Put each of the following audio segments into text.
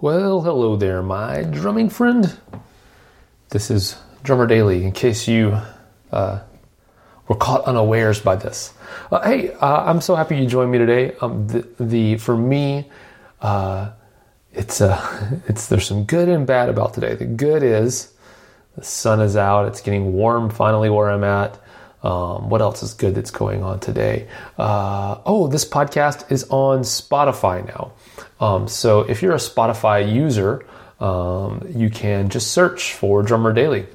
Well, hello there, my drumming friend. This is Drummer Daily, in case you uh, were caught unawares by this. Uh, hey, uh, I'm so happy you joined me today. Um, the, the For me, uh, it's, uh, it's, there's some good and bad about today. The good is the sun is out, it's getting warm finally where I'm at. Um, what else is good that's going on today? Uh, oh, this podcast is on Spotify now. Um, so if you're a Spotify user, um, you can just search for Drummer Daily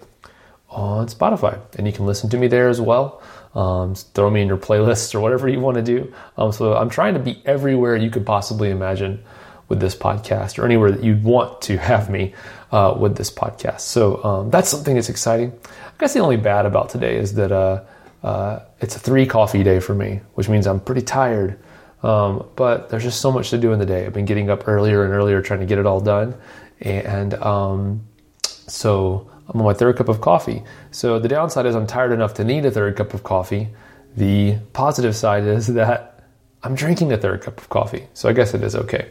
on Spotify, and you can listen to me there as well. Um, throw me in your playlists or whatever you want to do. Um, so I'm trying to be everywhere you could possibly imagine with this podcast, or anywhere that you'd want to have me uh, with this podcast. So um, that's something that's exciting. I guess the only bad about today is that uh, uh, it's a three coffee day for me, which means I'm pretty tired. Um, but there's just so much to do in the day. I've been getting up earlier and earlier trying to get it all done. And um, so I'm on my third cup of coffee. So the downside is I'm tired enough to need a third cup of coffee. The positive side is that I'm drinking a third cup of coffee. So I guess it is okay.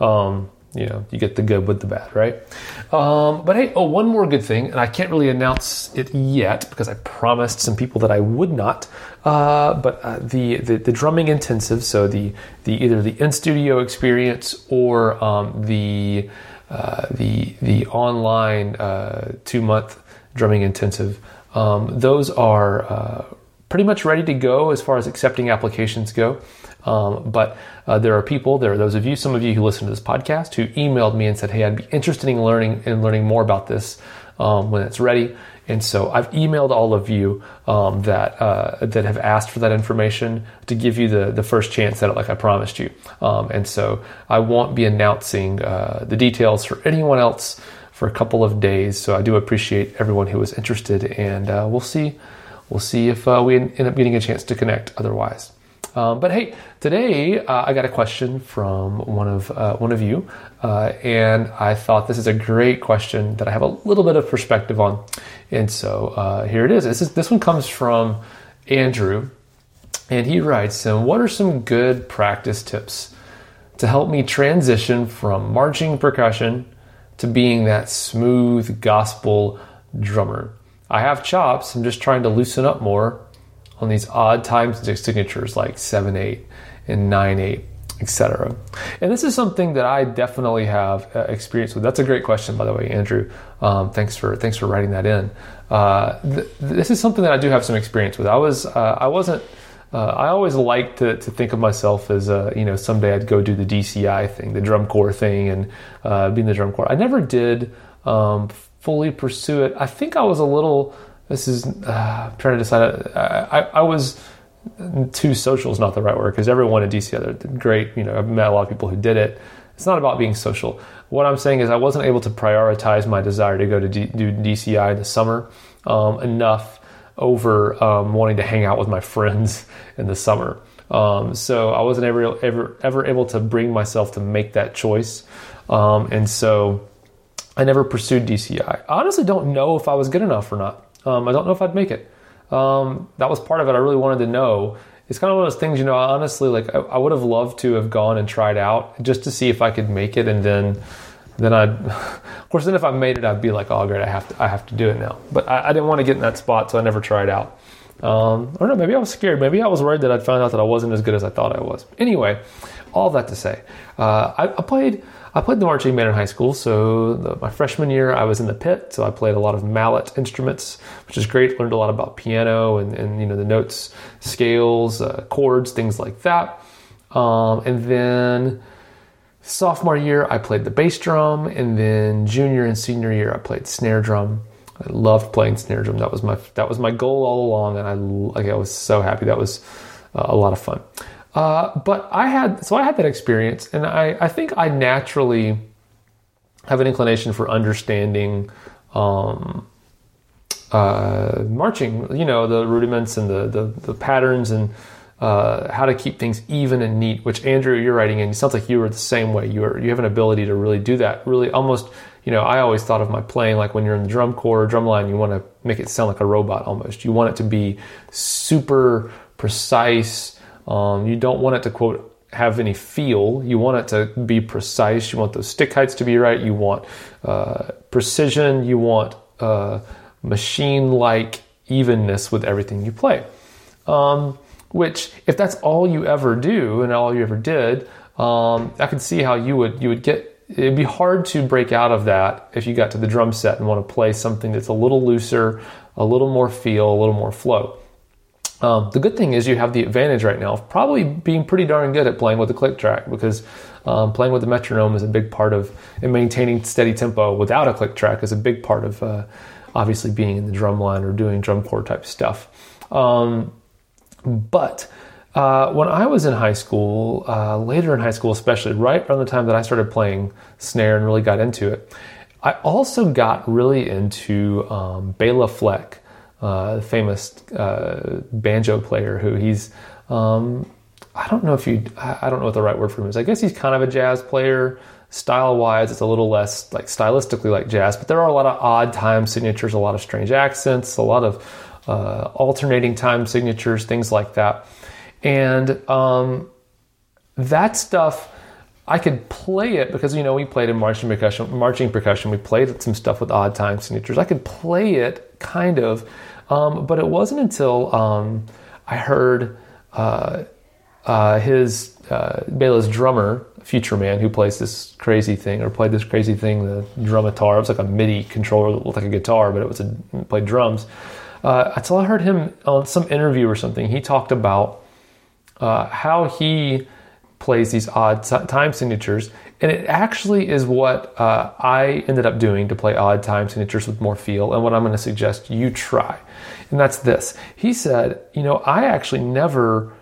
Um, you know, you get the good with the bad, right? Um, but hey, oh, one more good thing, and I can't really announce it yet because I promised some people that I would not. Uh, but uh, the, the, the drumming intensive, so the the either the in studio experience or um, the uh, the the online uh, two month drumming intensive, um, those are uh, pretty much ready to go as far as accepting applications go. Um, but uh, there are people, there are those of you, some of you who listen to this podcast, who emailed me and said, "Hey, I'd be interested in learning in learning more about this um, when it's ready." And so I've emailed all of you um, that uh, that have asked for that information to give you the the first chance at it, like I promised you. Um, and so I won't be announcing uh, the details for anyone else for a couple of days. So I do appreciate everyone who was interested, and uh, we'll see we'll see if uh, we end up getting a chance to connect. Otherwise. Um, but hey, today uh, I got a question from one of uh, one of you, uh, and I thought this is a great question that I have a little bit of perspective on, and so uh, here it is. This is this one comes from Andrew, and he writes, "And what are some good practice tips to help me transition from marching percussion to being that smooth gospel drummer? I have chops. I'm just trying to loosen up more." On these odd times time signatures like 7 8 and 9 8 etc. And this is something that I definitely have uh, experience with. That's a great question, by the way, Andrew. Um, thanks for thanks for writing that in. Uh, th- this is something that I do have some experience with. I was uh, I wasn't. Uh, I always liked to, to think of myself as uh, you know someday I'd go do the DCI thing, the drum corps thing, and uh, be in the drum corps. I never did um, fully pursue it. I think I was a little this is uh, I'm trying to decide. I, I, I, was too social is not the right word because everyone in DC they're great. You know, I've met a lot of people who did it. It's not about being social. What I'm saying is I wasn't able to prioritize my desire to go to D, do DCI in the summer um, enough over um, wanting to hang out with my friends in the summer. Um, so I wasn't ever, ever ever able to bring myself to make that choice, um, and so I never pursued DCI. I honestly don't know if I was good enough or not. Um, I don't know if I'd make it. Um, that was part of it. I really wanted to know. It's kind of one of those things, you know. Honestly, like I, I, would have loved to have gone and tried out just to see if I could make it, and then, then I'd, of course, then if I made it, I'd be like, oh great, I have to, I have to do it now. But I, I didn't want to get in that spot, so I never tried out. Um, I don't know. Maybe I was scared. Maybe I was worried that I'd found out that I wasn't as good as I thought I was. Anyway, all that to say, uh, I, I, played. I played the marching band in high school. So the, my freshman year, I was in the pit. So I played a lot of mallet instruments, which is great. Learned a lot about piano and, and you know the notes, scales, uh, chords, things like that. Um, and then sophomore year, I played the bass drum, and then junior and senior year, I played snare drum. I loved playing snare drum. That was my that was my goal all along, and I like I was so happy. That was uh, a lot of fun. Uh, but I had so I had that experience, and I I think I naturally have an inclination for understanding um, uh, marching. You know the rudiments and the the, the patterns and uh, how to keep things even and neat, which Andrew, you're writing in. It sounds like you were the same way. You are, you have an ability to really do that. Really, almost, you know, I always thought of my playing like when you're in the drum corps, or drum line, you want to make it sound like a robot almost. You want it to be super precise. Um, you don't want it to quote have any feel. You want it to be precise. You want those stick heights to be right. You want uh, precision. You want uh, machine-like evenness with everything you play. Um, which if that's all you ever do and all you ever did, um, I could see how you would you would get. It'd be hard to break out of that if you got to the drum set and want to play something that's a little looser, a little more feel, a little more flow. Um, the good thing is you have the advantage right now of probably being pretty darn good at playing with the click track because um, playing with the metronome is a big part of and maintaining steady tempo without a click track is a big part of uh, obviously being in the drum line or doing drum corps type stuff. Um, but uh, when I was in high school, uh, later in high school, especially right around the time that I started playing snare and really got into it, I also got really into um, Bela Fleck, uh, famous uh, banjo player who he's. Um, I don't know if you. I don't know what the right word for him is. I guess he's kind of a jazz player. Style wise, it's a little less like stylistically like jazz, but there are a lot of odd time signatures, a lot of strange accents, a lot of uh, alternating time signatures, things like that. And um, that stuff, I could play it because you know we played in marching percussion. Marching percussion, we played some stuff with odd time signatures. I could play it kind of, um, but it wasn't until um, I heard uh, uh, his uh, Bela's drummer, Future Man, who plays this crazy thing or played this crazy thing, the drumitar. It was like a MIDI controller that looked like a guitar, but it was a played drums. Uh, until I heard him on some interview or something, he talked about uh, how he plays these odd time signatures, and it actually is what uh, I ended up doing to play odd time signatures with more feel, and what I'm going to suggest you try. And that's this. He said, you know, I actually never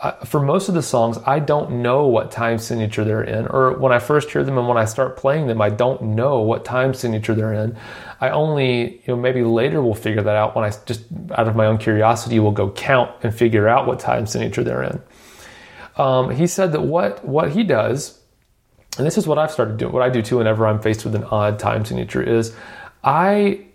uh, for most of the songs, I don't know what time signature they're in, or when I first hear them and when I start playing them, I don't know what time signature they're in. I only, you know, maybe later will figure that out when I just, out of my own curiosity, will go count and figure out what time signature they're in. Um, he said that what what he does, and this is what I've started doing, what I do too, whenever I'm faced with an odd time signature, is I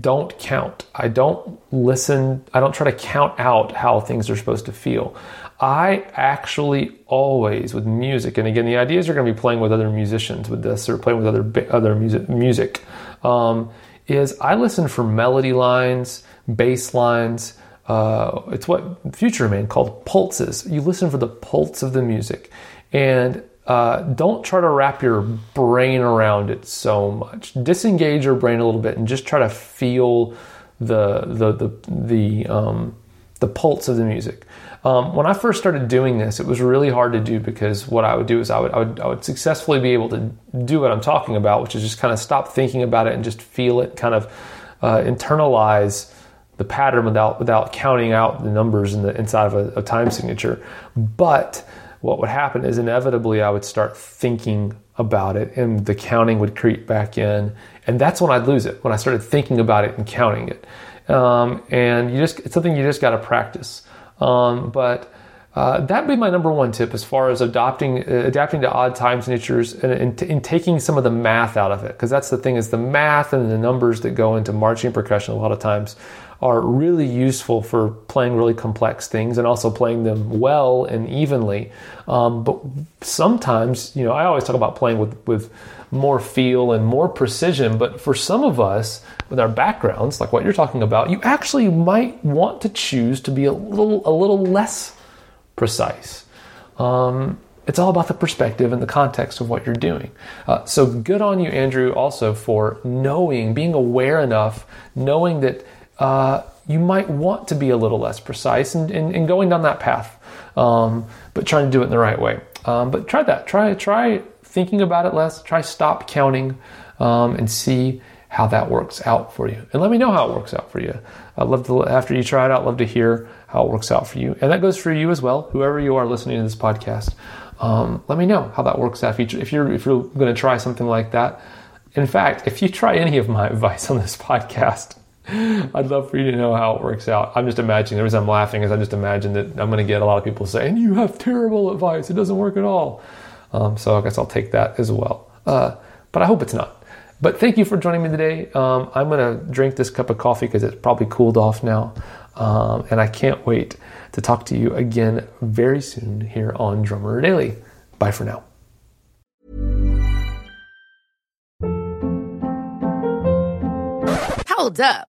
don't count. I don't listen. I don't try to count out how things are supposed to feel. I actually always with music, and again, the idea is you're going to be playing with other musicians with this, or playing with other other music. Music um, is I listen for melody lines, bass lines. Uh, it's what Future Man called pulses. You listen for the pulse of the music, and uh, don't try to wrap your brain around it so much. Disengage your brain a little bit and just try to feel the the the the, um, the pulse of the music. Um, when I first started doing this, it was really hard to do because what I would do is I would, I would I would successfully be able to do what I'm talking about, which is just kind of stop thinking about it and just feel it, kind of uh, internalize the pattern without without counting out the numbers in the inside of a, a time signature. But what would happen is inevitably I would start thinking about it and the counting would creep back in. And that's when I'd lose it, when I started thinking about it and counting it. Um, and you just, it's something you just got to practice. Um, but uh, that'd be my number one tip as far as adopting, uh, adapting to odd time signatures and, and, and, taking some of the math out of it. Because that's the thing is the math and the numbers that go into marching percussion a lot of times are really useful for playing really complex things and also playing them well and evenly. Um, but sometimes, you know, I always talk about playing with, with more feel and more precision. But for some of us, with our backgrounds, like what you're talking about, you actually might want to choose to be a little a little less precise. Um, it's all about the perspective and the context of what you're doing. Uh, so good on you, Andrew, also for knowing, being aware enough, knowing that uh, you might want to be a little less precise and, and, and going down that path, um, but trying to do it in the right way. Um, but try that. Try try thinking about it less. Try stop counting um, and see how that works out for you. And let me know how it works out for you. I'd love to, after you try it out, love to hear how it works out for you. And that goes for you as well, whoever you are listening to this podcast. Um, let me know how that works out. If, you, if you're, if you're going to try something like that. In fact, if you try any of my advice on this podcast, I'd love for you to know how it works out. I'm just imagining, the reason I'm laughing is I just imagine that I'm going to get a lot of people saying, You have terrible advice. It doesn't work at all. Um, so I guess I'll take that as well. Uh, but I hope it's not. But thank you for joining me today. Um, I'm going to drink this cup of coffee because it's probably cooled off now. Um, and I can't wait to talk to you again very soon here on Drummer Daily. Bye for now. Hold up.